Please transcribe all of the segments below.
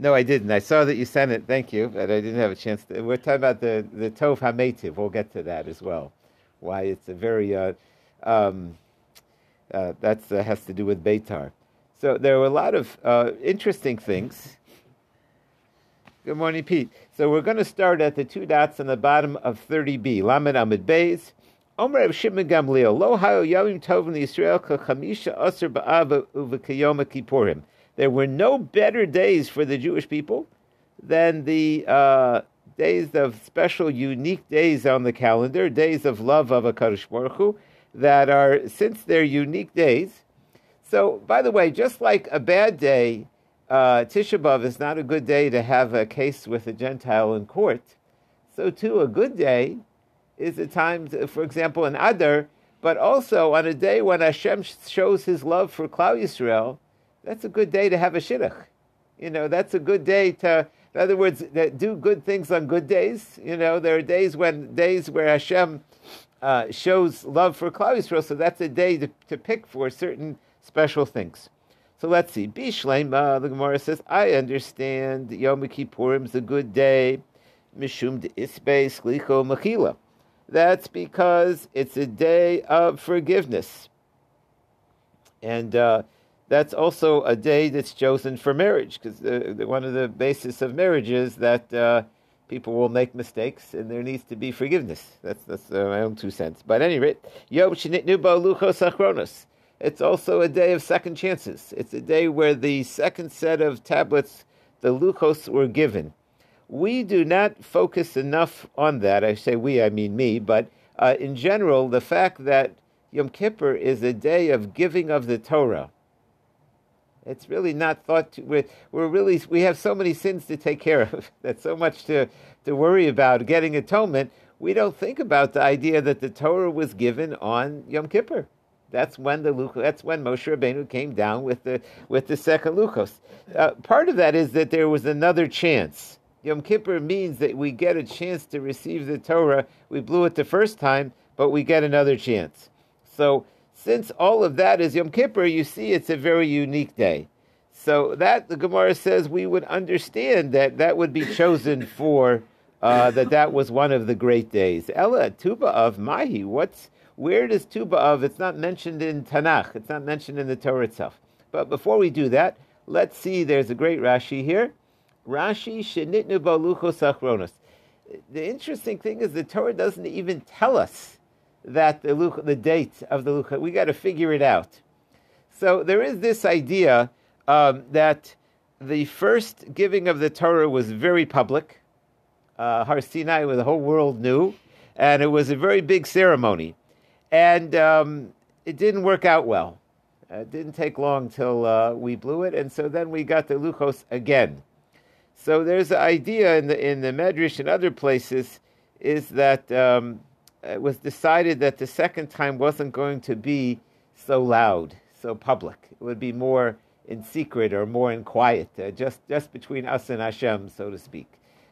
No, I didn't. I saw that you sent it. Thank you, but I didn't have a chance. To, we're talking about the the Tov Hametiv. We'll get to that as well. Why it's a very uh, um, uh, that uh, has to do with Beitar. So there were a lot of uh, interesting things. Good morning, Pete. So we're going to start at the two dots on the bottom of 30b. Lamed Amid Beis. Omer Rav Shimon Gamliel. Lo hayo yomim tovim Yisrael chamisha aser ba'ava uvekayoma kippurim. There were no better days for the Jewish people than the uh, days of special, unique days on the calendar, days of love of a Baruch Hu, that are, since they're unique days. So, by the way, just like a bad day, uh, Tisha B'Av is not a good day to have a case with a Gentile in court. So, too, a good day is a time, to, for example, an Adar, but also on a day when Hashem shows his love for Klal Yisrael, that's a good day to have a shidduch. You know, that's a good day to, in other words, do good things on good days. You know, there are days when days where Hashem uh, shows love for Klal Yisrael, so that's a day to, to pick for certain special things. So let's see. Bishlema, the Gemara says, I understand Yom Kippurim is a good day. Mishum de isbe mechila. That's because it's a day of forgiveness. And uh, that's also a day that's chosen for marriage, because one of the basis of marriage is that uh, people will make mistakes and there needs to be forgiveness. That's that's uh, my own two cents. But at any rate, Yom Shinitnu Luchos Achronos. It's also a day of second chances. It's a day where the second set of tablets, the Luchos, were given. We do not focus enough on that. I say we, I mean me, but uh, in general, the fact that Yom Kippur is a day of giving of the Torah it's really not thought to, we're, we're really, we have so many sins to take care of, that's so much to, to worry about getting atonement. We don't think about the idea that the Torah was given on Yom Kippur. That's when the that's when Moshe Rabbeinu came down with the with the second Luchos. Uh, part of that is that there was another chance. Yom Kippur means that we get a chance to receive the Torah. We blew it the first time, but we get another chance. So since all of that is Yom Kippur, you see it's a very unique day. So that the Gemara says we would understand that that would be chosen for uh, that that was one of the great days. Ella Tu B'Av Mahi. What's where does Tu B'Av? It's not mentioned in Tanakh. It's not mentioned in the Torah itself. But before we do that, let's see. There's a great Rashi here. Rashi Shenitnu Baluchos Achronos. The interesting thing is the Torah doesn't even tell us that the, luch, the date of the lucha. We got to figure it out. So there is this idea um, that the first giving of the Torah was very public. Uh, Har Sinai, the whole world knew, and it was a very big ceremony, and um, it didn't work out well. It didn't take long till uh, we blew it, and so then we got the luchos again. So there's an idea in the in the Medrash and other places is that um, it was decided that the second time wasn't going to be so loud, so public. It would be more in secret or more in quiet, uh, just just between us and Hashem, so to speak.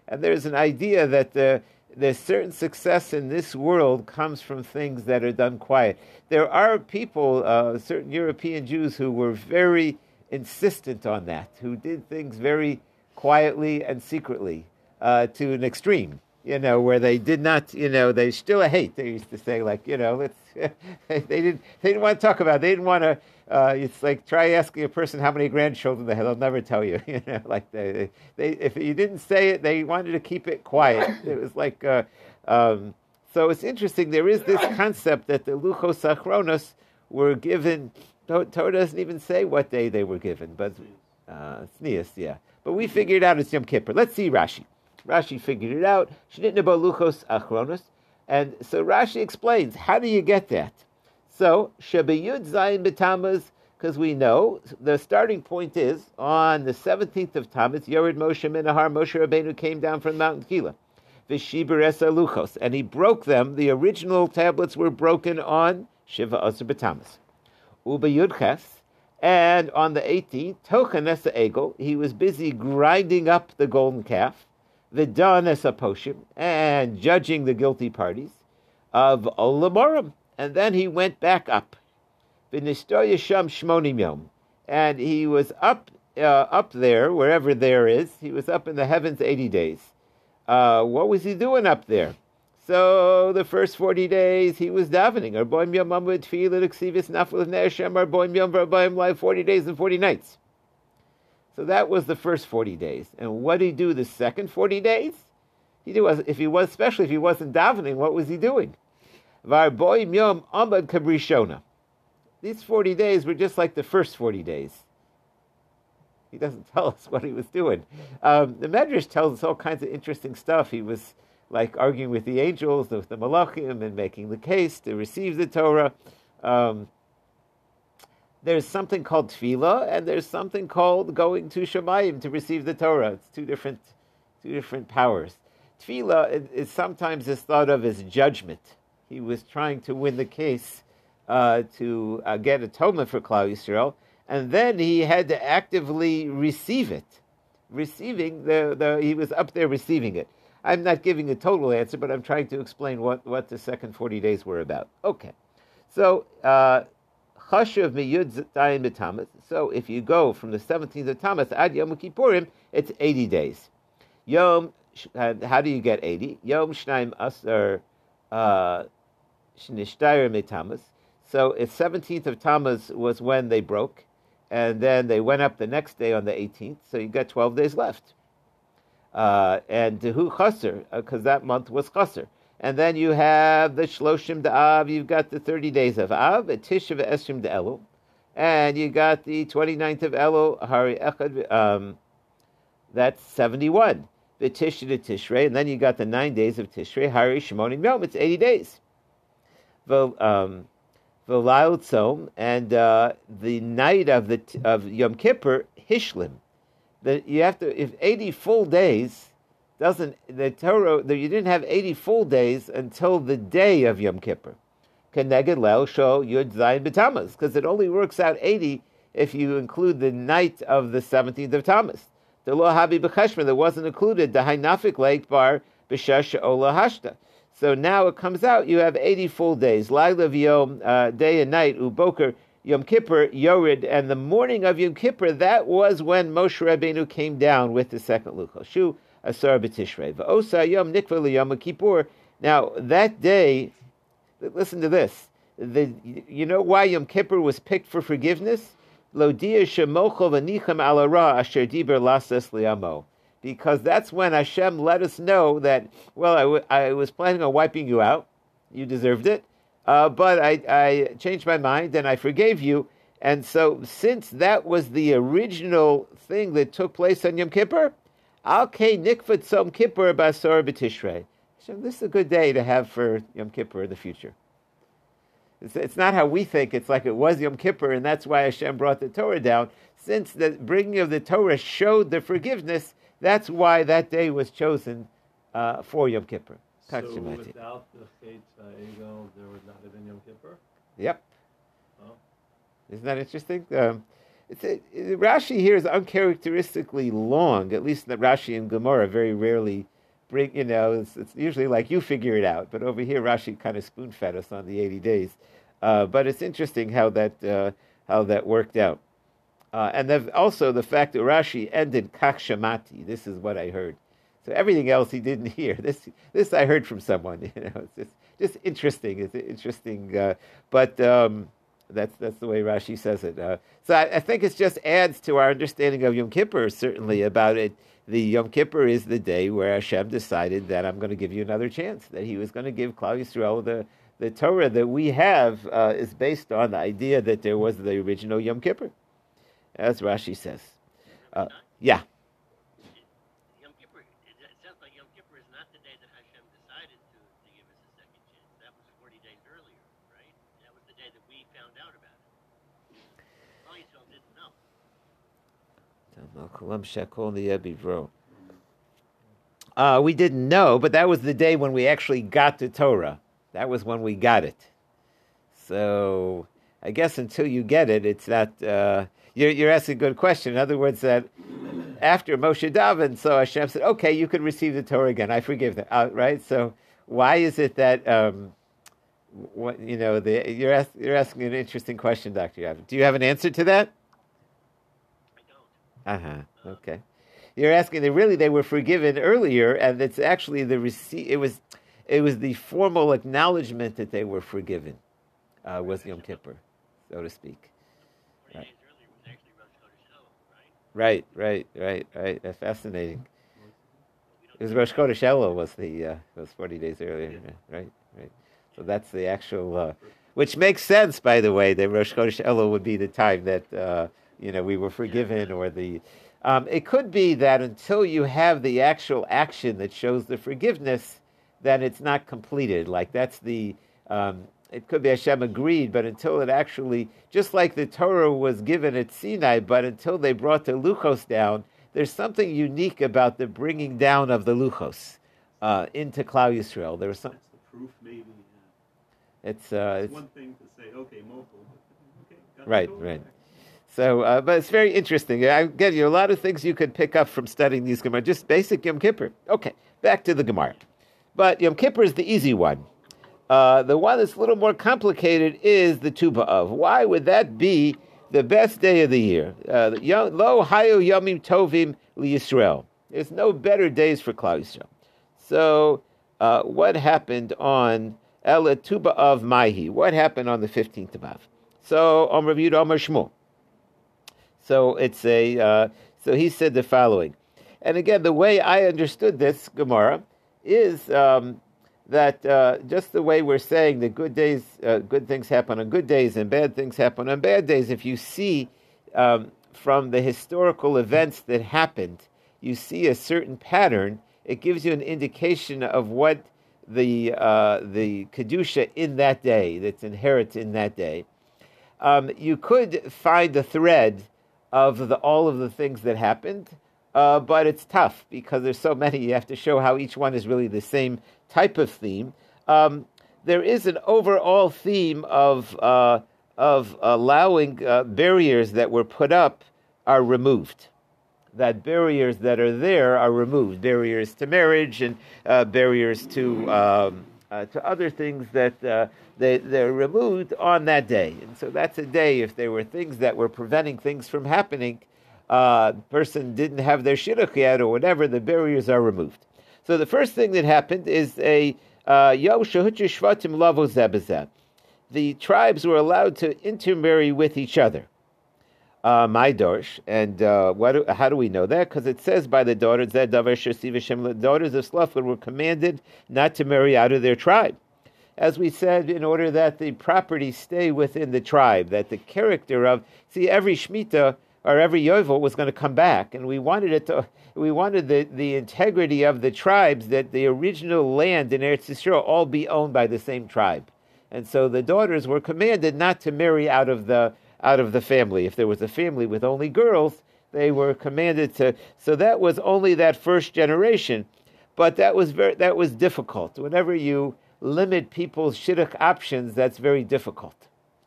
And there's an idea that the there's certain success in this world comes from things that are done quiet. There are people, uh, certain European Jews, who were very insistent on that, who did things very quietly and secretly uh, to an extreme you know, where they did not, you know, they still hate. They used to say, like, you know, they didn't. They didn't want to talk about. It. They didn't want to. Uh, it's like try asking a person how many grandchildren they have. They'll never tell you. You know, like they, they, if you didn't say it, they wanted to keep it quiet. It was like. Uh, um, so it's interesting. There is this concept that the luchos achronos were given. Torah doesn't even say what day they were given, but uh, Sneas, yeah. But we figured out it's Yom Kippur. Let's see Rashi. Rashi figured it out. luchos achronos. And so Rashi explains, how do you get that? So, Shabbayud Zayin B'Tamaz, because we know the starting point is on the 17th of Tammuz, Yored Moshe Minahar, Moshe Rabbeinu came down from Mount Kila. Vishiber Esa Luchos. And he broke them. The original tablets were broken on Shiva Asr B'Tamuz. Uba Yudches. And on the 18th, Tochanesa Egel, he was busy grinding up the golden calf v'dan esaposhim, and judging the guilty parties of Olamorim. And then he went back up. V'nistoya sham shmonim yom. And he was up uh, up there, wherever there is. He was up in the heavens 80 days. Uh, what was he doing up there? So the first 40 days he was davening. Arboim yom amud tefillah ksivis nafel ne'eshem arboim yom v'arboim live 40 days and 40 nights. So that was the first 40 days. And what did he do the second 40 days? He do, if he was, especially if he wasn't davening, what was he doing? These 40 days were just like the first 40 days. He doesn't tell us what he was doing. Um, the Medrash tells us all kinds of interesting stuff. He was like arguing with the angels, with the malachim, and making the case to receive the Torah. Um, there's something called tefillah, and there's something called going to Shemayim to receive the Torah. It's two different, two different powers. Tefillah is, sometimes is thought of as judgment. He was trying to win the case uh, to uh, get atonement for Klal Yisrael, and then he had to actively receive it. Receiving the, the he was up there receiving it. I'm not giving a total answer, but I'm trying to explain what, what the second 40 days were about. Okay. So, uh, Chashuv miyud dayin b'tamas. So, if you go from the 17th of Tamas ad Yom Kippurim, it's 80 days. Yom, how do you get 80? Yom shnaim asar uh, shnishtayer mitamas. So, it's 17th of Tamas was when they broke, and then they went up the next day on the 18th. So, you got 12 days left. Uh, and who chaser, because uh, that month was chaser. And then you have the Shloshim Av, you've got the 30 days of Av, Tisha Esrim Elu, and you got the 29th of Elul, Hari Echad, um, that's 71. The Tisha to Tishrei, and then you got the nine days of Tishrei, Hari Shimonim Yom, it's 80 days. The, um, Tzom, and uh, the night of the of Yom Kippur, Hishlim, that you have to if 80 full days doesn't the Torah that you didn't have 80 full days until the day of Yom Kippur. Keneged Leil show Yud Zayin B'Tammuz because it only works out 80 if you include the night of the 17th of Tammuz. The Lo Habi B'Cheshman that wasn't included the Hainafik Lake Bar B'Shesh Ola Hashta. So now it comes out you have 80 full days. Laila V'Yom, uh, day and night, Uboker Yom Kippur, Yored, and the morning of Yom Kippur, that was when Moshe Rabbeinu came down with the second Luchos. Asar B'Tishrei. V'osa Yom Nikva Yom Kippur. Now, that day, listen to this. The, you know why Yom Kippur was picked for forgiveness? Alara Asher Liamo. Because that's when Hashem let us know that, well, I, w- I was planning on wiping you out. You deserved it uh, but I, I changed my mind and I forgave you. And so, since that was the original thing that took place on Yom Kippur, Kei Nikvat Som Kippur Basar B'Tishrei. This is a good day to have for Yom Kippur in the future. It's, it's, not how we think. It's like it was Yom Kippur, and that's why Hashem brought the Torah down. Since the bringing of the Torah showed the forgiveness, that's why that day was chosen uh, for Yom Kippur. So without the Chet Egel, there would not have been Yom Kippur? Yep. Oh. Isn't that interesting? Um, a, Rashi here is uncharacteristically long, at least that Rashi and Gemara very rarely bring, you know, it's, it's, usually like you figure it out, but over here Rashi kind of spoon fed us on the 80 days. Uh, but it's interesting how that, uh, how that worked out. Uh, and also the fact that Rashi ended Kakshamati, this is what I heard. So everything else he didn't hear. This this I heard from someone. You know, it's just, just interesting. It's interesting, uh, but um, that's that's the way Rashi says it. Uh, so I, I, think it just adds to our understanding of Yom Kippur. Certainly about it. The Yom Kippur is the day where Hashem decided that I'm going to give you another chance. That He was going to give Klal Yisrael the the Torah that we have uh, is based on the idea that there was the original Yom Kippur, as Rashi says. Uh, yeah. Uh, we didn't know, but that was the day when we actually got the Torah. That was when we got it. So I guess until you get it, it's not. Uh, you're, you're, asking a good question. In other words, that after Moshe Daven, so Hashem said, "Okay, you can receive the Torah again. I forgive them." Uh, right? So why is it that? Um, what, you know, the, you're, ask, you're asking an interesting question, Doctor Yavin. Do you have an answer to that? Uh huh. Okay. You're asking that really they were forgiven earlier, and it's actually the receipt. It was, it was the formal acknowledgement that they were forgiven. Uh, was Yom Kippur, so to speak. Right, right, right, right. That's fascinating. It was Rosh Chodesh Elul was the uh, was forty days earlier, right, right. So that's the actual, uh, which makes sense, by the way. That Rosh Chodesh Elul would be the time that uh, you know we were forgiven, or the. Um, it could be that until you have the actual action that shows the forgiveness, then it's not completed. Like that's the um, it could be Hashem agreed, but until it actually, just like the Torah was given at Sinai, but until they brought the Luchos down, there's something unique about the bringing down of the Luchos uh, into Klal Yisrael. There was some. That's the proof, maybe. Yeah. It's, uh, It's it's one thing to say, okay, mobile. Okay, Right, right. back. So, uh, but it's very interesting. I get you a lot of things you could pick up from studying these Gemara. Just basic Yom Kippur. Okay, back to the Gemara. But Yom Kippur is the easy one. Uh, the one that's a little more complicated is the Tu of. Why would that be the best day of the year? Uh, Lo Hayu Yomim Tovim LiYisrael. There's no better days for Klal Yisrael. So, uh, what happened on El Tu B'Av Mahi? What happened on the 15th of Av? So, Omer reviewed Omer Shmuel. So it's a. Uh, so he said the following, and again, the way I understood this Gemara is um, that uh, just the way we're saying that good days, uh, good things happen on good days, and bad things happen on bad days. If you see um, from the historical events that happened, you see a certain pattern. It gives you an indication of what the uh, the kedusha in that day that's inherent in that day um, you could find a thread of the, all of the things that happened, uh, but it's tough because there's so many. You have to show how each one is really the same type of theme. Um, there is an overall theme of uh, of allowing uh, barriers that were put up are removed. That barriers that are there are removed. Barriers to marriage and uh, barriers to um, uh, to other things that uh, they, they're removed on that day. And so that's a day, if there were things that were preventing things from happening, uh, person didn't have their shidduch yet or whatever, the barriers are removed. So the first thing that happened is a uh, Yo Shvatim Lavo. The tribes were allowed to intermarry with each other. Uh, my dorsh, and uh, what? How do we know that? Because it says by the daughters that daughters of Tzelofchad were commanded not to marry out of their tribe, as we said, in order that the property stay within the tribe, that the character of see every shmita or every yovel was going to come back, and we wanted it to. We wanted the, the integrity of the tribes that the original land in Eretz Yisrael all be owned by the same tribe, and so the daughters were commanded not to marry out of the out of the family. If there was a family with only girls, they were commanded to. So that was only that first generation, but that was very that was difficult. Whenever you limit people's shidduch options, that's very difficult.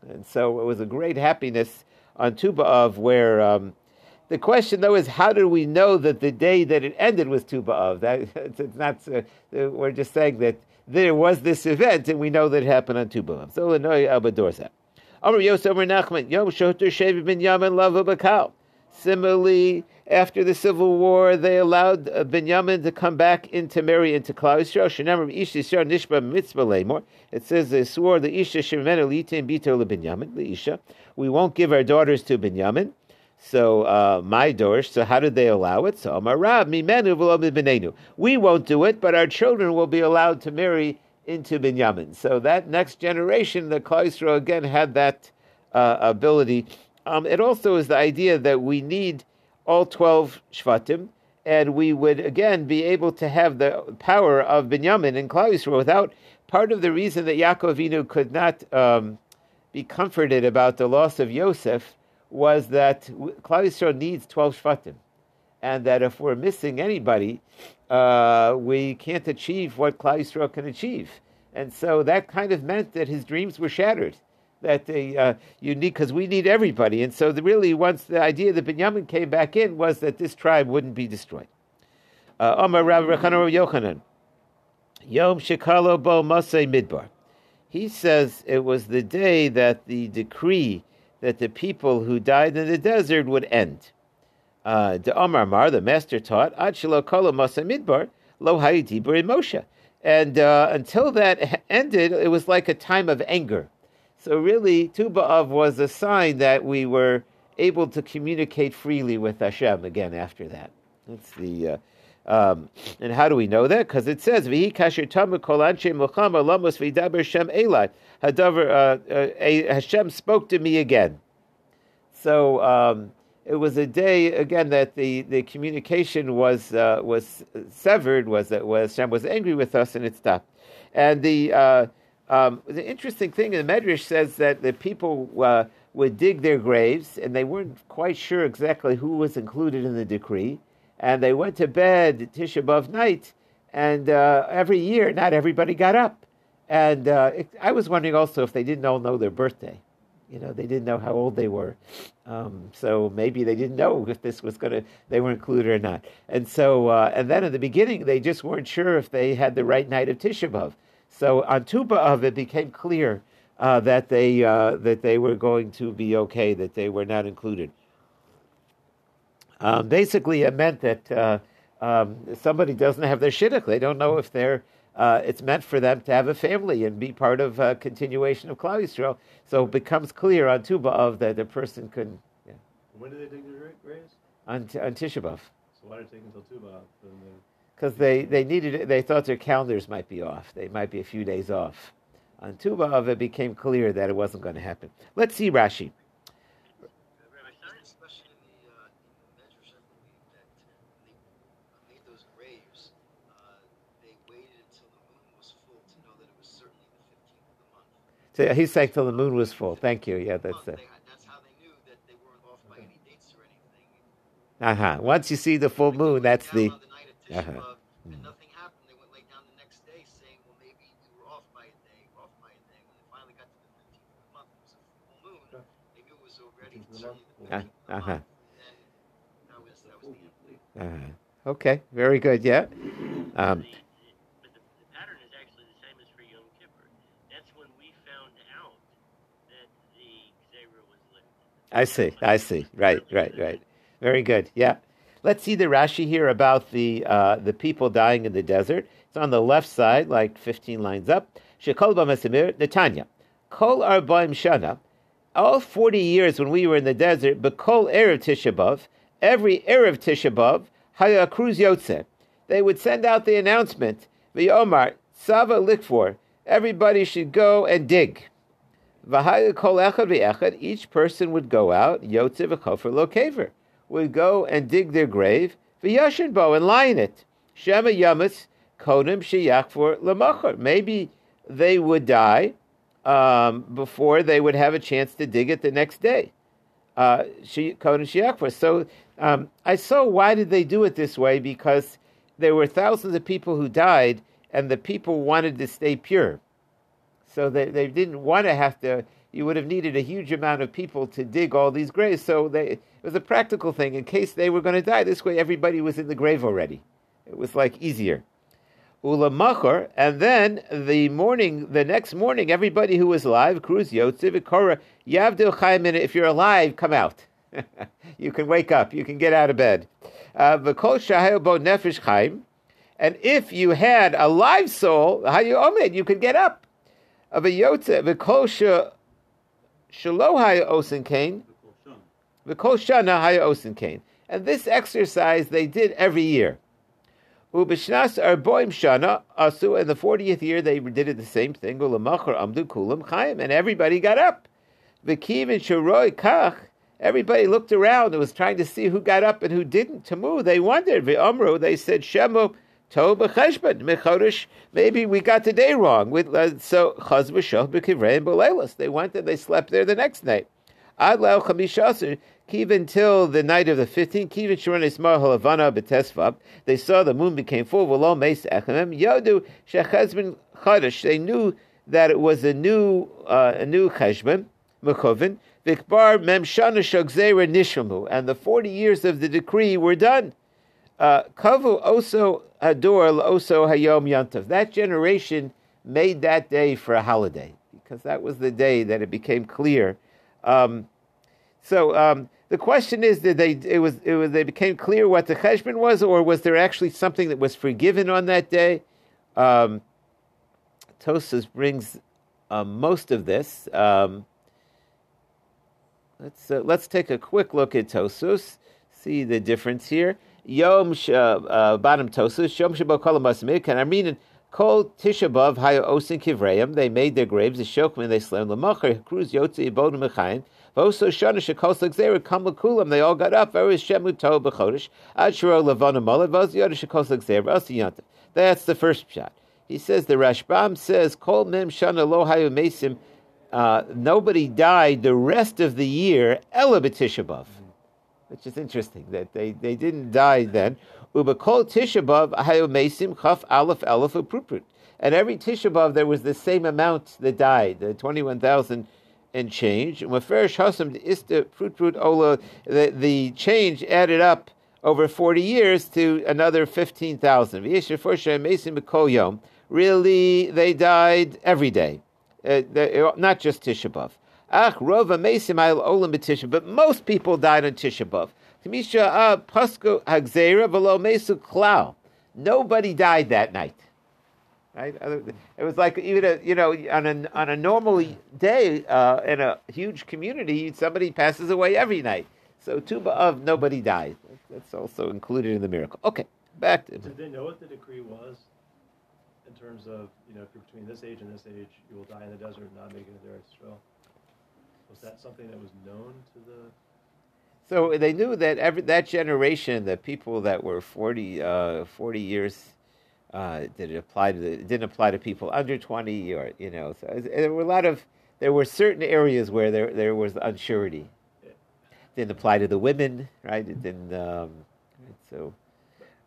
And so it was a great happiness on Tu B'Av where. Um, the question, though, is how do we know that the day that it ended was Tu B'Av? That it's, not. Uh, we're just saying that there was this event, and we know that it happened on Tu B'Av. So Lenoy Abadorza. Amr Yosef Nachman Yom Shoter Shevi Ben Yamin Lava Bakal. Similarly, after the civil war, they allowed uh, Binyamin to come back into marry into Klal Yisrael. It says they swore the Isha Shemena Litin Bito LeBinyamin the Isha. We won't give our daughters to Binyamin. So uh, my dorsh. So how did they allow it? So Amarab Mimenu V'lo. We won't do it, but our children will be allowed to marry into Binyamin. So that next generation, the Klal again had that uh, ability. Um, it also is the idea that we need all 12 Shvatim, and we would again be able to have the power of Binyamin and Klal Yisrael without part of the reason that Yaakov could not um, be comforted about the loss of Yosef was that Klal Yisrael needs 12 Shvatim, and that if we're missing anybody, uh, we can't achieve what Klal Yisrael can achieve. And so that kind of meant that his dreams were shattered. That they, uh, you need, because we need everybody. And so the, really, once the idea that Binyamin came back in was that this tribe wouldn't be destroyed. Uh, Omar Rav Yochanan, Yom Shikalo Bo Masei Midbar. He says it was the day that the decree that the people who died in the desert would end. Uh, the Omar Mar, the master taught, Ad Shelo Kolo Masa Midbar, Lo Hayidibur in Moshe. And uh, until that ended, it was like a time of anger. So really, Tu B'Av was a sign that we were able to communicate freely with Hashem again after that. That's the. Uh, um, and how do we know that? Because it says, "V'hi kasher tamu kol Eli." Hadaver uh, uh, Hashem spoke to me again. So um, it was a day again that the, the communication was uh, was severed. Was that was Hashem was angry with us and it stopped. And the uh, um, the interesting thing in the Medrash says that the people uh, would dig their graves and they weren't quite sure exactly who was included in the decree and they went to bed Tisha B'av night, and uh, every year, not everybody got up. And uh, it, I was wondering also if they didn't all know their birthday. You know, they didn't know how old they were. Um, so maybe they didn't know if this was going to, they were included or not. And so, uh, and then in the beginning, they just weren't sure if they had the right night of Tisha B'av. So on Tu B'Av, it became clear uh, that they uh, that they were going to be okay, that they were not included. Um, basically, it meant that uh, um, somebody doesn't have their shidduch. They don't know if they're. Uh, it's meant for them to have a family and be part of a continuation of Klal Yisrael. So it becomes clear on Tu B'Av that the person can. Yeah. When do they dig their graves? On, on Tisha B'Av. So why did it take until Tu B'Av? Because they, they needed it, they thought their calendars might be off. They might be a few days off. On Tu B'Av, it became clear that it wasn't going to happen. Let's see Rashi. So he's saying till the moon was full. Thank you. Yeah, that's it. That's how they knew that they weren't off by any dates or anything. Uh huh. Once you see the full moon, that's the. Uh huh. And nothing happened. They went late down the next day saying, well, maybe we were off by a day, off by a day. When they finally got to the 15th of the month, it was a full moon. They knew it was already certainly the 15th uh, uh-huh. And that was, that was the end. Uh-huh. Okay, very good. Yeah. Um, I see. I see. Right. Right. Right. Very good. Yeah. Let's see the Rashi here about the uh, the people dying in the desert. It's on the left side, like 15 lines up. Shekol b'masimir Netanya. Kol arbaim shana. All 40 years when we were in the desert, but kol erev tishabov, every erev tishabov, haya cruz yotze. They would send out the announcement, v'yomar sava likfor. Everybody should go and dig. Each person would go out, Yotze v'chofer lo would go and dig their grave, v'yashin bo, and in it. Shema yamas kodim sheyachfor lemachar. Maybe they would die um, before they would have a chance to dig it the next day. Uh, kodim sheyachfor. So um, I saw why did they do it this way? Because there were thousands of people who died, and the people wanted to stay pure. So they, they didn't want to have to, you would have needed a huge amount of people to dig all these graves. So they, it was a practical thing in case they were going to die. This way everybody was in the grave already. It was like easier. Ula machar, and then the morning, the next morning, everybody who was alive, Cruz Yotziv, Korah, Yavdil Chaim, if you're alive, come out. you can wake up, you can get out of bed. Uh, nefesh chaim, and if you had a live soul, you could get up of a yotze v'kol shelo haya osin kain v'kol shana haya osin kain. And this exercise they did every year. Ubishnas arboim shana asu. In the fortieth year, they did it the same thing. Ulamachar amdu kulam chaim, and everybody got up. V'kiv and shoroi kach. Everybody looked around and was trying to see who got up and who didn't. Tamu, they wondered. V'amru, they said shemu Toba Cheshbon, Mechodesh, maybe we got the day wrong. Uh, so Chaz B'Shach B'Kivrei and They went and they slept there the next night. Ad Lau Chamishasir, Kiv till the night of the 15th, Kiv Sharon Ismar Halavana B'Tesvav, they saw the moon became full, V'lo Meis Echemem, Yodu Shechazbin Chodesh. They knew that it was a new, uh, a new Cheshbon, Mechovin, Vikbar Mem Shana Shogzera Nishamu, and the 40 years of the decree were done. Uh, Kavu also Hador Oso Hayom Yantav. That generation made that day for a holiday because that was the day that it became clear. Um, so, um, the question is, did they? It was. It was. They became clear what the cheshbon was, or was there actually something that was forgiven on that day? Um, Tosfos brings uh, most of this. Um, let's uh, let's take a quick look at Tosfos. See the difference here. Yom sh- uh, bottom Tosfos. Yom shabo kolam basamid. Can I mean Kol Haya Osin Kivreim. They made their graves. The they slam Lamacher Cruz Yotzi Bodum Mechayim. Voso Shana Shekos Lexera Kam Lakulam. They all got up. Very Shemu To Bechodesh. Ad Shiro Levana Mullet. Vos Yoda Shekos Lexera. Asiyanta. That's the first shot. He says the Rashbam says Kol Mem Shana Lo Hayu Mesim. Uh, nobody died the rest of the year, Ella B'Tishabav, which is interesting that they, they didn't die then. Ubakol Tishabav Ahayu Mesim Chaf Aleph Aleph Upruput. And every Tishabav there was the same amount that died, the 21,000 and change. Maferish Hasam Ista Prutprut Ola, the, the change added up over 40 years to another 15,000. Really, they died every day uh, not just Tisha B'av. Ach, rova mesim olam b'tisha, but most people died on Tisha B'av. Kamisha ah, pasko hagzera v'lo mesu klau. Nobody died that night. Right? It was like even a you know on a on a normal day uh, in a huge community, somebody passes away every night. So Tu of nobody died. That's also included in the miracle. Okay, back to. Did they know what the decree was? in terms of, you know, if you're between this age and this age, you will die in the desert and not make it into Israel? Was that something that was known to the so they knew that every that generation, the people that were 40, uh, 40 years, uh, did it apply to the, didn't apply to people under twenty or you know. So there were a lot of there were certain areas where there there was unsurety. Yeah. Didn't apply to the women, right? It didn't. Um, so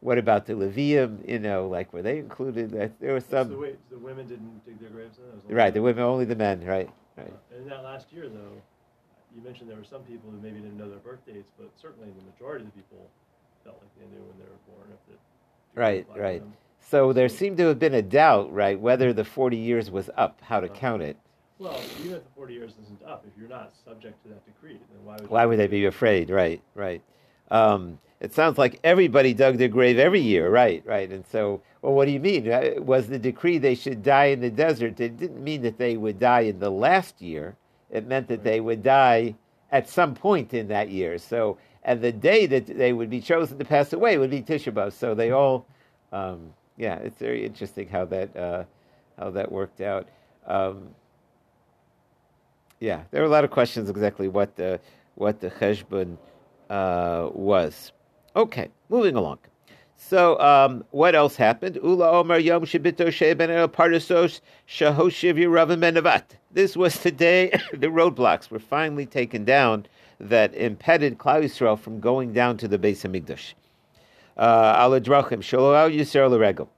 what about the Levium? You know, like were they included? There was some. So wait, the women didn't dig their graves in. Right, the women, only the men. Right, right. Uh, and in that last year, though, you mentioned there were some people who maybe didn't know their birth dates, but certainly the majority of the people felt like they knew when they were born. If it, right, right. So there seemed to have been a doubt, right, whether the forty years was up, how to count it. Well, even if the forty years isn't up, if you're not subject to that decree, then why would why would they be afraid? Right, right. Um, it sounds like everybody dug their grave every year, right? Right. And so, well, what do you mean? Uh, was the decree they should die in the desert? It didn't mean that they would die in the last year. It meant that they would die at some point in that year. So, and the day that they would be chosen to pass away would be Tisha B'av. So they all, um, yeah, it's very interesting how that uh, how that worked out. Um, yeah, there are a lot of questions exactly what the what the cheshbon uh, was. Okay, moving along. So, um, what else happened? Ula Omer Yom Shibito Sheben Pardasos Shahoshiv Yeravim Menavat. This was the day the roadblocks were finally taken down that impeded Klal Yisrael from going down to the base of Migdash. Uh, Yisrael.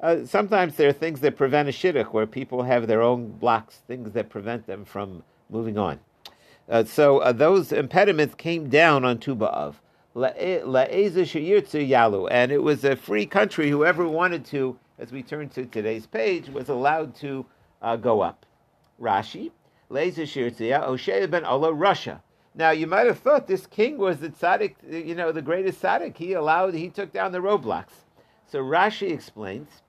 Uh, sometimes there are things that prevent a shidduch, where people have their own blocks, things that prevent them from moving on. Uh, so uh, those impediments came down on Tu B'Av. Yalu. And it was a free country. Whoever wanted to, as we turn to today's page, was allowed to uh, go up. Rashi, Hoshea ben Elah, Russia. Now you might have thought this king was the tzaddik, you know, the greatest tzaddik. He allowed, he took down the roadblocks. So Rashi explains,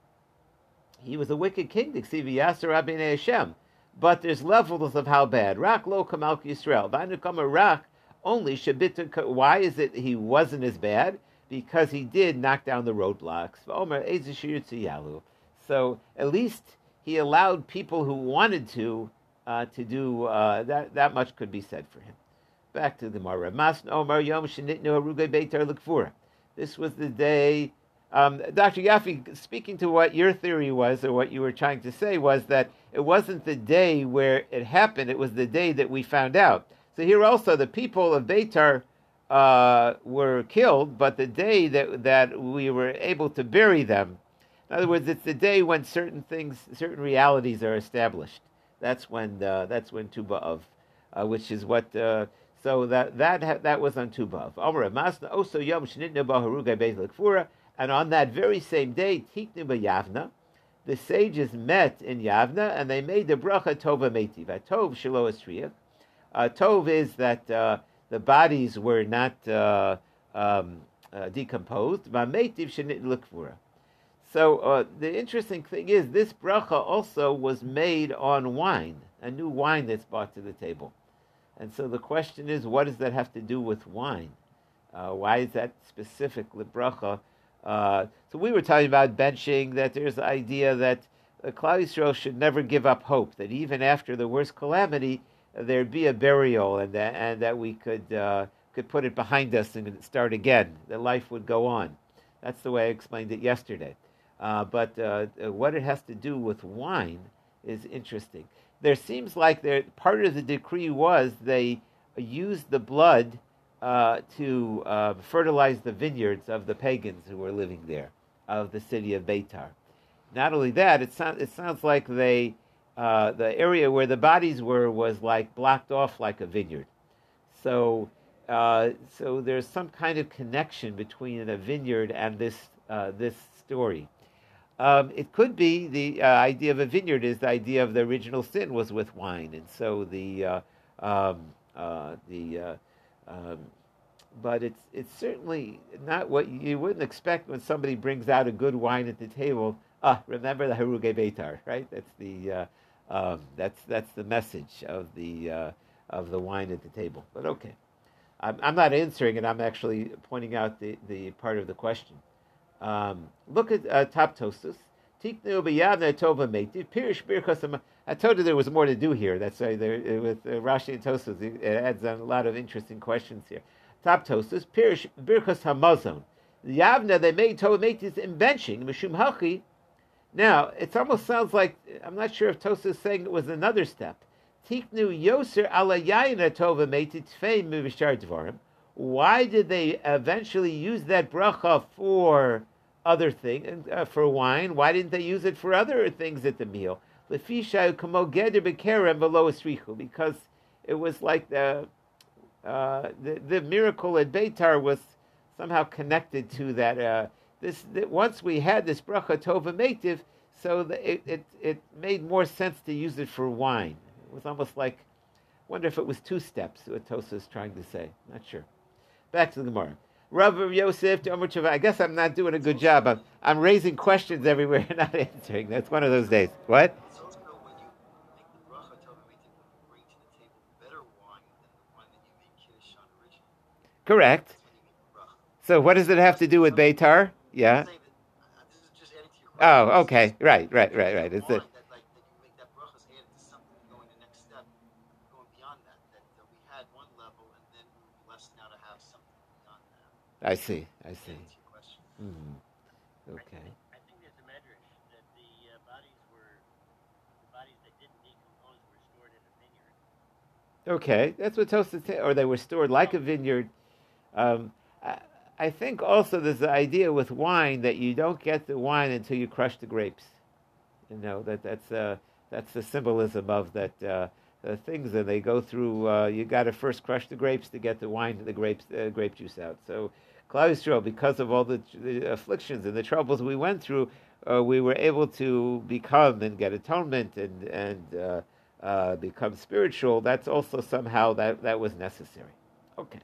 he was a wicked king, Hashem. But there's levels of how bad. Rak lo kamal Yisrael. V'anu rak only Shabita. Why is it he wasn't as bad? Because he did knock down the roadblocks. So at least he allowed people who wanted to uh, to do uh, that. That much could be said for him. Back to the Mara. Omar Yom Beitar This was the day. Um, Dr. Yaffe, speaking to what your theory was, or what you were trying to say, was that it wasn't the day where it happened; it was the day that we found out. So here also the people of Beitar uh, were killed, but the day that, that we were able to bury them, in other words, it's the day when certain things, certain realities are established. That's when uh, that's when Tu B'av, uh, which is what. Uh, so that that that was on Tu B'av. also yom and on that very same day, Tiknu Yavna, the sages met in Yavna and they made the bracha Tova Metiv. Tov Shelo Esriyach. Uh, tov is that uh, the bodies were not uh, um, uh, decomposed. So uh, the interesting thing is, this bracha also was made on wine, a new wine that's brought to the table. And so the question is, what does that have to do with wine? Uh, why is that specific bracha? Uh, so we were talking about benching, that there's the idea that the Klal Yisrael should never give up hope, that even after the worst calamity, there'd be a burial, and that, and that we could, uh, could put it behind us and start again, that life would go on. That's the way I explained it yesterday. Uh, but uh, what it has to do with wine is interesting. There seems like there, part of the decree was they used the blood uh, to uh, fertilize the vineyards of the pagans who were living there, of the city of Beitar. Not only that, it, sounds it sounds like they, uh, the area where the bodies were was like blocked off like a vineyard. So, uh, so there's some kind of connection between a vineyard and this, this story. Um, it could be the uh, idea of a vineyard is the idea of the original sin was with wine, and so the uh, um, uh, the uh, um, but it's it's certainly not what you wouldn't expect when somebody brings out a good wine at the table. Ah, remember the Haruge Beitar, right? That's the uh, um, that's that's the message of the uh, of the wine at the table. But okay, I'm, I'm not answering it. I'm actually pointing out the, the part of the question. Um, look at uh, top Tosfos. Tiknu b'yavna tova meitiv pirish birchas. I told you there was more to do here. That's why there, uh, with uh, Rashi and Tosfos it adds on a lot of interesting questions here. Top Tosfos pirish birchas hamazon. Yavna they made tova meitiv invention mishum hachi. Now it almost sounds like I'm not sure if Tosfos is saying it was another step. Tiknu yoser ala yayina tova meitiv tfeim mivishar dvarim. Why did they eventually use that bracha for other things, uh, for wine? Why didn't they use it for other things at the meal? Because it was like the, uh, the, the miracle at Beitar was somehow connected to that. Uh, this that once we had this bracha tova meitiv, so it, it it made more sense to use it for wine. It was almost like, wonder if it was two steps. What Tosa is trying to say. Not sure. Back to the Gemara. Rav Yosef to I guess I'm not doing a good job. I'm, I'm raising questions everywhere and not answering. That's one of those days. What? Correct. So what does it have to do with Beitar? Yeah. Oh, okay. Right, right, right, right. It's the I see. I see. Mm-hmm. Okay. I, think there's a medrash that the uh, bodies were the bodies that didn't decompose were stored in a vineyard. Okay, that's what Tosfos said, or they were stored like a vineyard. Um, I, I think also there's the idea with wine that you don't get the wine until you crush the grapes. You know that that's uh, that's the symbolism of that. Uh, uh, things and they go through. Uh, you got to first crush the grapes to get the wine and the grapes, uh, grape juice out. So Klal because of all the, the, afflictions and the troubles we went through, uh, we were able to become and get atonement and and uh, uh, become spiritual. That's also somehow that that was necessary. Okay,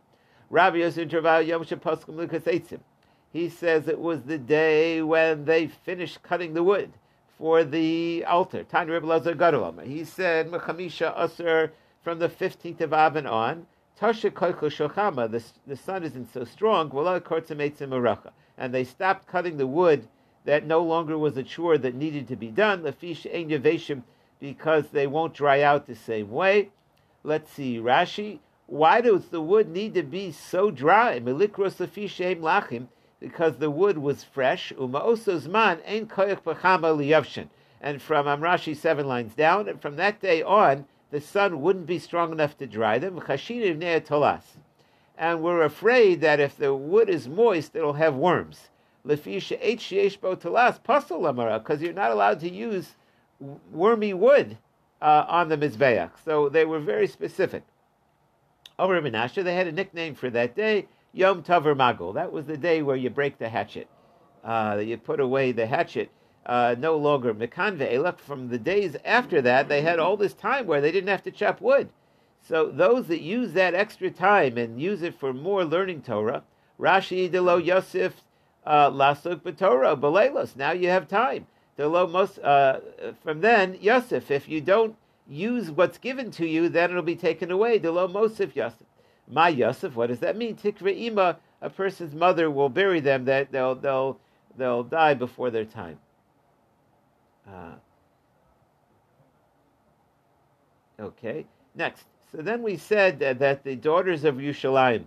Rabbi Yosef Yom He says it was the day when they finished cutting the wood for the altar. Tanya Rebbe Lazar. He said Mechamisha Aser from the fifteenth of Av and on. Tasha Koicho Shochama, the, the sun isn't so strong, and they stopped cutting the wood that no longer was a chore that needed to be done, because they won't dry out the same way. Let's see, Rashi. Why does the wood need to be so dry? Melikros lafisheim lachim because the wood was fresh. And from um, Amrashi seven lines down, and from that day on, the sun wouldn't be strong enough to dry them. And we're afraid that if the wood is moist, it'll have worms. Because you're not allowed to use wormy wood uh, on the Mizbeach. So they were very specific. Over in Menashe, they had a nickname for that day, Yom Taver Magul. That was the day where you break the hatchet. Uh, you put away the hatchet uh, no longer ve'elach. From the days after that, they had all this time where they didn't have to chop wood. So those that use that extra time and use it for more learning Torah, Rashi delo Yosef uh, lasuk b'Torah b'leilos. Now you have time. Delo most uh, from then Yosef. If you don't use what's given to you, then it'll be taken away. Delo Mosif Yosef. My Yosef. What does that mean? Tikra ima. A person's mother will bury them. That they'll they'll they'll die before their time. Uh, okay. Next. So then we said that, that the daughters of Yushalayim.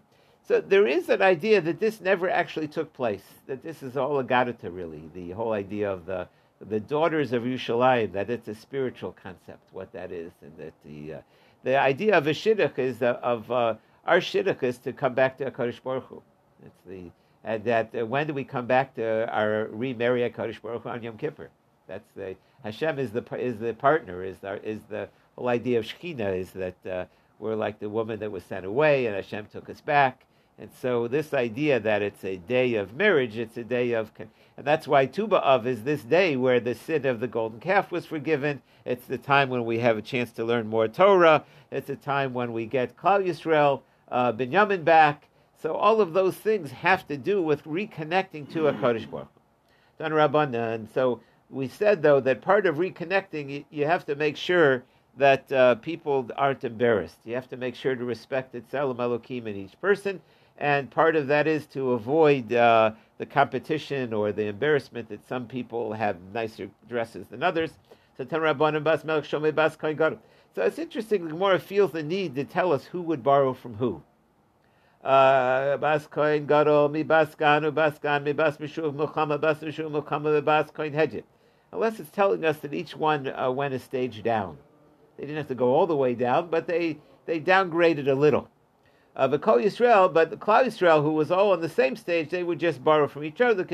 So there is an idea that this never actually took place. That this is all a gadata, really. The whole idea of the the daughters of Yushalayim. That it's a spiritual concept. What that is, and that the uh, the idea of a shidduch is uh, of uh, our shidduch is to come back to Hakadosh Baruch Hu. It's the and that uh, when do we come back to our remarry Hakadosh Baruch Hu on Yom Kippur? That's the Hashem is the is the partner is the is the whole idea of Shekhinah is that uh, we're like the woman that was sent away and Hashem took us back. And so this idea that it's a day of marriage, it's a day of, and that's why Tu B'Av is this day where the sin of the golden calf was forgiven. It's the time when we have a chance to learn more Torah. It's a time when we get Klal Yisrael, uh, Binyamin back. So all of those things have to do with reconnecting to a Kodesh Baruch. And so we said though that part of reconnecting, you have to make sure that uh, people aren't embarrassed. You have to make sure to respect the Tzelem Elokim in each person, and part of that is to avoid uh, the competition or the embarrassment that some people have nicer dresses than others. So it's interesting. Gemara feels the need to tell us who would borrow from who. Uh, bas. Unless it's telling us that each one uh, went a stage down. They didn't have to go all the way down, but they, they downgraded a little. Uh, the Kol Yisrael, but the Klal Yisrael, who was all on the same stage, they would just borrow from each other. Now,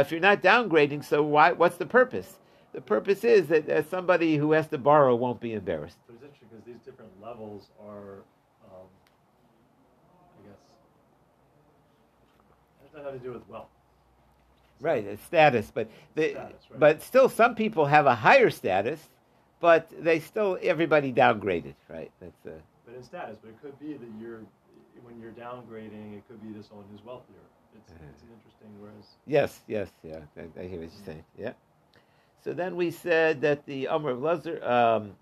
if you're not downgrading, so why? What's the purpose? The purpose is that uh, somebody who has to borrow won't be embarrassed. So it's interesting because these different levels are, um, I guess, nothing to do with wealth. Right, it's status, but the, Status, right. but still, some people have a higher status, but they still everybody downgraded, right? That's uh, But in status, but it could be that you're, when you're downgrading, it could be to someone who's wealthier. It's, Uh-huh. it's interesting, whereas, yes, yes, yeah. I, I hear what you're saying. Yeah. So then we said that the Amr of Lazar. Um,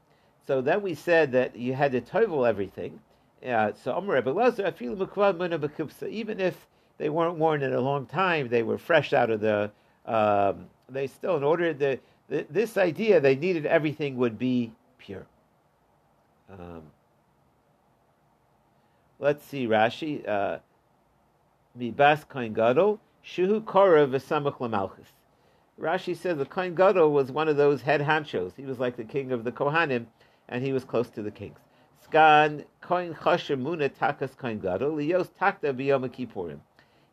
so then we said that you had to tovel everything. Uh, so Amr of Lazar, even if they weren't worn in a long time. They were fresh out of the. Um, they still, in order the, the, this idea, they needed everything would be pure. Um, let's see, Rashi. Uh, Mibas Kohen Gadol Shuhu Korah v'Samach Lamalchus. Rashi says the Kohen Gadol was one of those head honchos. He was like the king of the Kohanim, and he was close to the kings. Skan Kohen Chosher Muna Takas Kohen Gadol Lios Takta B'Yom Kippurim.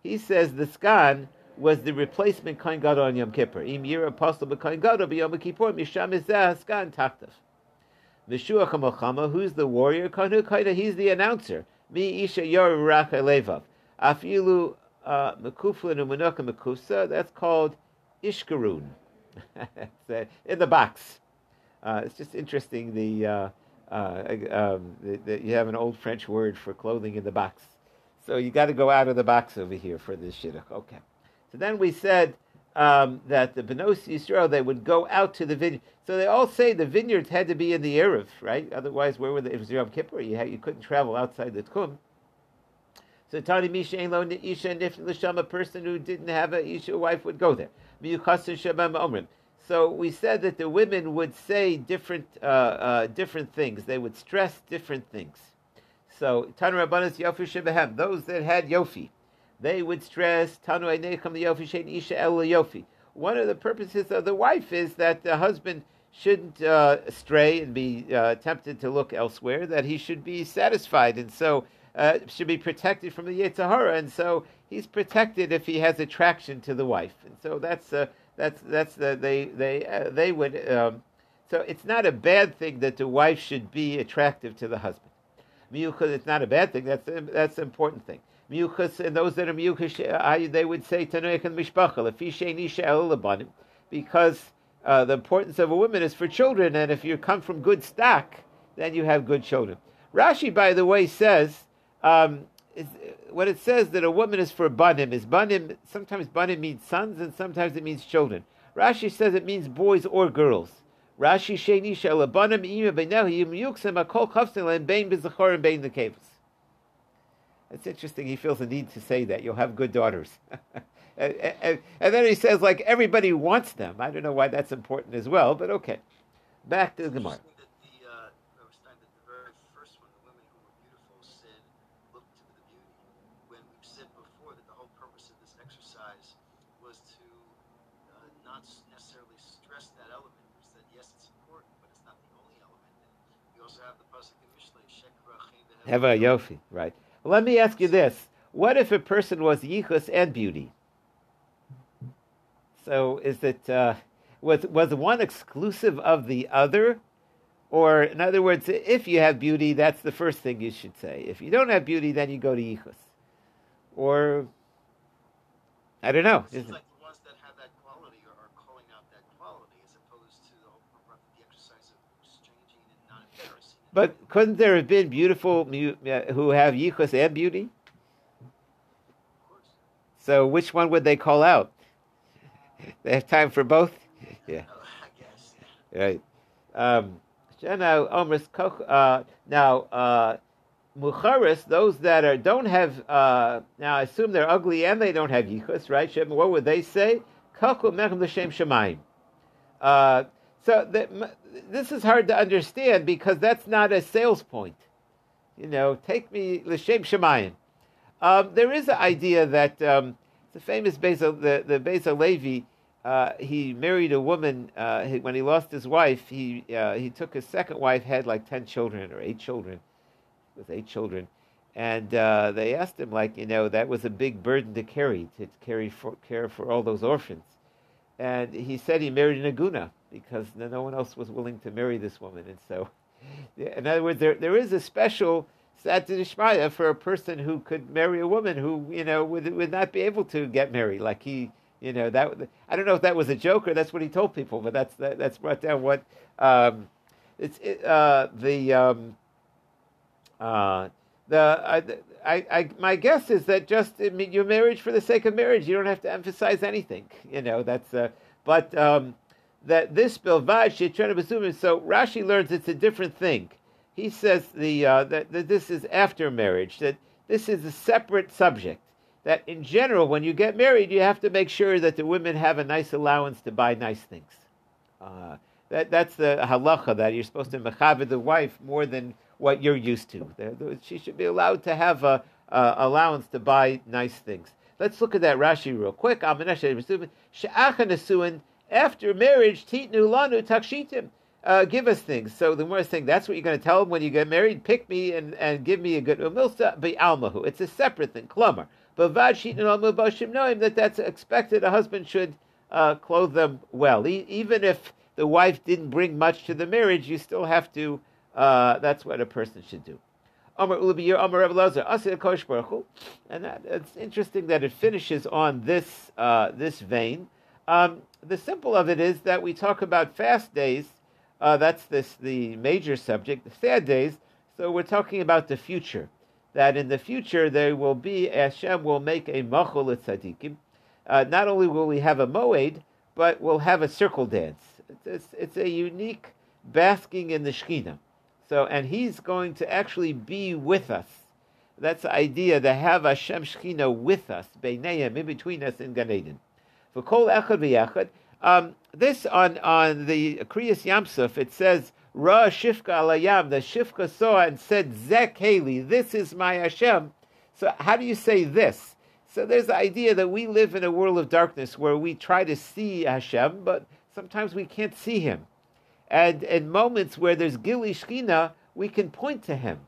He says the Skan was the replacement Kohen Gadol on Yom Kippur. Im Yir Apostle Kohen Gadol B'Yom Kippur Misham Izeh Skan Taktav. Meshua Kamochama, who's the warrior? Kanu Kaida, he's the announcer. Mi Isha Yor. Afilu uh, Mekuflin Umunoka Mekusa, that's called Ishkarun. Uh, in the box. Uh, it's just interesting. The, uh, uh, um, the you have an old French word for clothing in the box. So you got to go out of the box over here for this shidduch. Okay. So then we said um, that the Benos Yisrael they would go out to the vineyard. So they all say the vineyards had to be in the erev, right? Otherwise, where were they? It was Yom Kippur. You had, you couldn't travel outside the tchum. So Tani Misha Ein Lo Isha Nifn L'Sham, a person who didn't have a Isha wife would go there. So we said that the women would say different uh, uh, different things. They would stress different things. So Tanu Rabbanas Yofi Shebehem, those that had Yofi, they would stress Tanu Einechem the Yofi Shein Isha El Yofi. One of the purposes of the wife is that the husband shouldn't uh, stray and be uh, tempted to look elsewhere. That he should be satisfied, and so uh, should be protected from the Yetzer Hara. And so he's protected if he has attraction to the wife. And so that's uh, that's that's the, they they uh, they would. Um, so it's not a bad thing that the wife should be attractive to the husband. Miyuchas, it's not a bad thing. That's that's an important thing. Miyuchas, and those that are miyuchas, they would say tanoich and mishpachal, if nisha el because uh, the importance of a woman is for children, and if you come from good stock, then you have good children. Rashi, by the way, says um, is, when it says that a woman is for banim, is banim sometimes banim means sons and sometimes it means children. Rashi says it means boys or girls. Rashi sheni shelabanim ima akol. It's interesting. He feels the need to say that you'll have good daughters, and, and, and, then he says like everybody wants them. I don't know why that's important as well, but okay. Back to the Gemara. Have a yofi, right? Well, let me ask you this: What if a person was yichus and beauty? So, is it uh, was was one exclusive of the other, or in other words, if you have beauty, that's the first thing you should say. If you don't have beauty, then you go to yichus, or I don't know. But couldn't there have been beautiful who have yichus and beauty? So which one would they call out? They have time for both. Yeah. Right. Um, now, uh, now, uh, mucharis, those that are don't have. Uh, now, I assume they're ugly and they don't have yichus, right? What would they say? Kaku mechem l'shem shemayim. So the, this is hard to understand because that's not a sales point. You know, take me l'shem shemayim. Um, there is an idea that um, the famous Bezel, the the Bezel Levi, uh, he married a woman uh, he, when he lost his wife. He uh, he took his second wife, had like ten children or eight children, with eight children, and uh, they asked him like you know that was a big burden to carry to carry for, care for all those orphans, and he said he married an aguna because no one else was willing to marry this woman. And so, in other words, there, there is a special satisfaya for a person who could marry a woman who, you know, would, would not be able to get married. Like he, you know, that I don't know if that was a joke or that's what he told people, but that's that, that's brought down what um, it's it, uh, the um, uh, the I, I, I, my guess is that just I mean, your marriage for the sake of marriage, you don't have to emphasize anything. You know, that's uh, but um, that this bilvad shetrena So Rashi learns it's a different thing. He says the uh, that, that this is after marriage. That this is a separate subject. That in general, when you get married, you have to make sure that the women have a nice allowance to buy nice things. Uh, that that's the halacha that you're supposed to mechaber the wife more than what you're used to. She should be allowed to have a, a allowance to buy nice things. Let's look at that Rashi real quick after marriage, titnu lanu takshitim. Uh, give us things. So the more saying that's what you're going to tell them when you get married. Pick me and, and give me a good umilsa be almahu. It's a separate thing. Klumar. But vad knowing that that's expected. A husband should uh, clothe them well, e- even if the wife didn't bring much to the marriage. You still have to. Uh, that's what a person should do. Amar Amar Asir And that, it's interesting that it finishes on this uh, this vein. Um, the simple of it is that we talk about fast days. Uh, that's this the major subject. The sad days. So we're talking about the future. That in the future there will be Hashem will make a machol tzaddikim. Uh, not only will we have a moed, but we'll have a circle dance. It's, it's, it's a unique basking in the Shekhinah. So, and He's going to actually be with us. That's the idea to have Hashem Shekhinah with us, Beinayim, in between us in Gan Eden. For kol echad v'yachad. Um, this on on the Kriyas Yamsuf, it says Ra Shifka alayam. The Shifka saw and said Zek Haley, this is my Hashem. So how do you say this? So there's the idea that we live in a world of darkness where we try to see Hashem, but sometimes we can't see Him. And in moments where there's Gili Shkina, we can point to Him.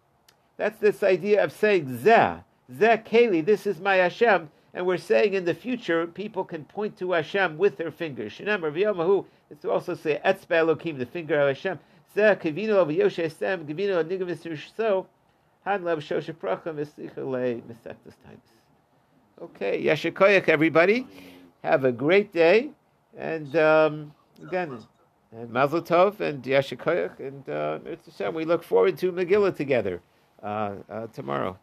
That's this idea of saying Zeh, Zeh this is my Hashem. And we're saying in the future, people can point to Hashem with their fingers. Shinem Rav it's also say Etzbe Elokim, the finger of Hashem. Zeh kivino of Yoshe Sem, kivino nigam so Han lev shoshe pracham v'sichalei mesechtas Taanis. Okay, Yashikoyak, everybody. Have a great day. And um, again, And Mazel Tov and Yashikoyach and uh, we look forward to Megillah together uh, uh, tomorrow.